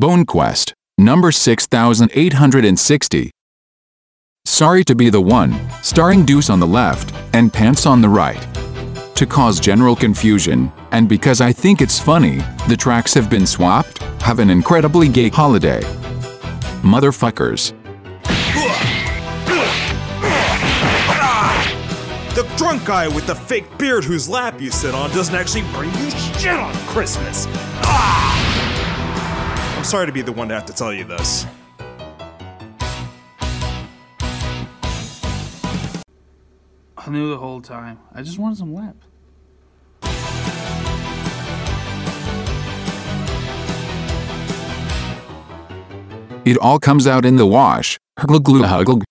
Bone Quest, number 6860. Sorry to be the one, starring Deuce on the left and Pants on the right. To cause general confusion, and because I think it's funny, the tracks have been swapped, have an incredibly gay holiday. Motherfuckers. The drunk guy with the fake beard whose lap you sit on doesn't actually bring you shit on Christmas. Ah! I'm sorry to be the one to have to tell you this. I knew the whole time. I just wanted some lap. It all comes out in the wash. Huggle glue huggle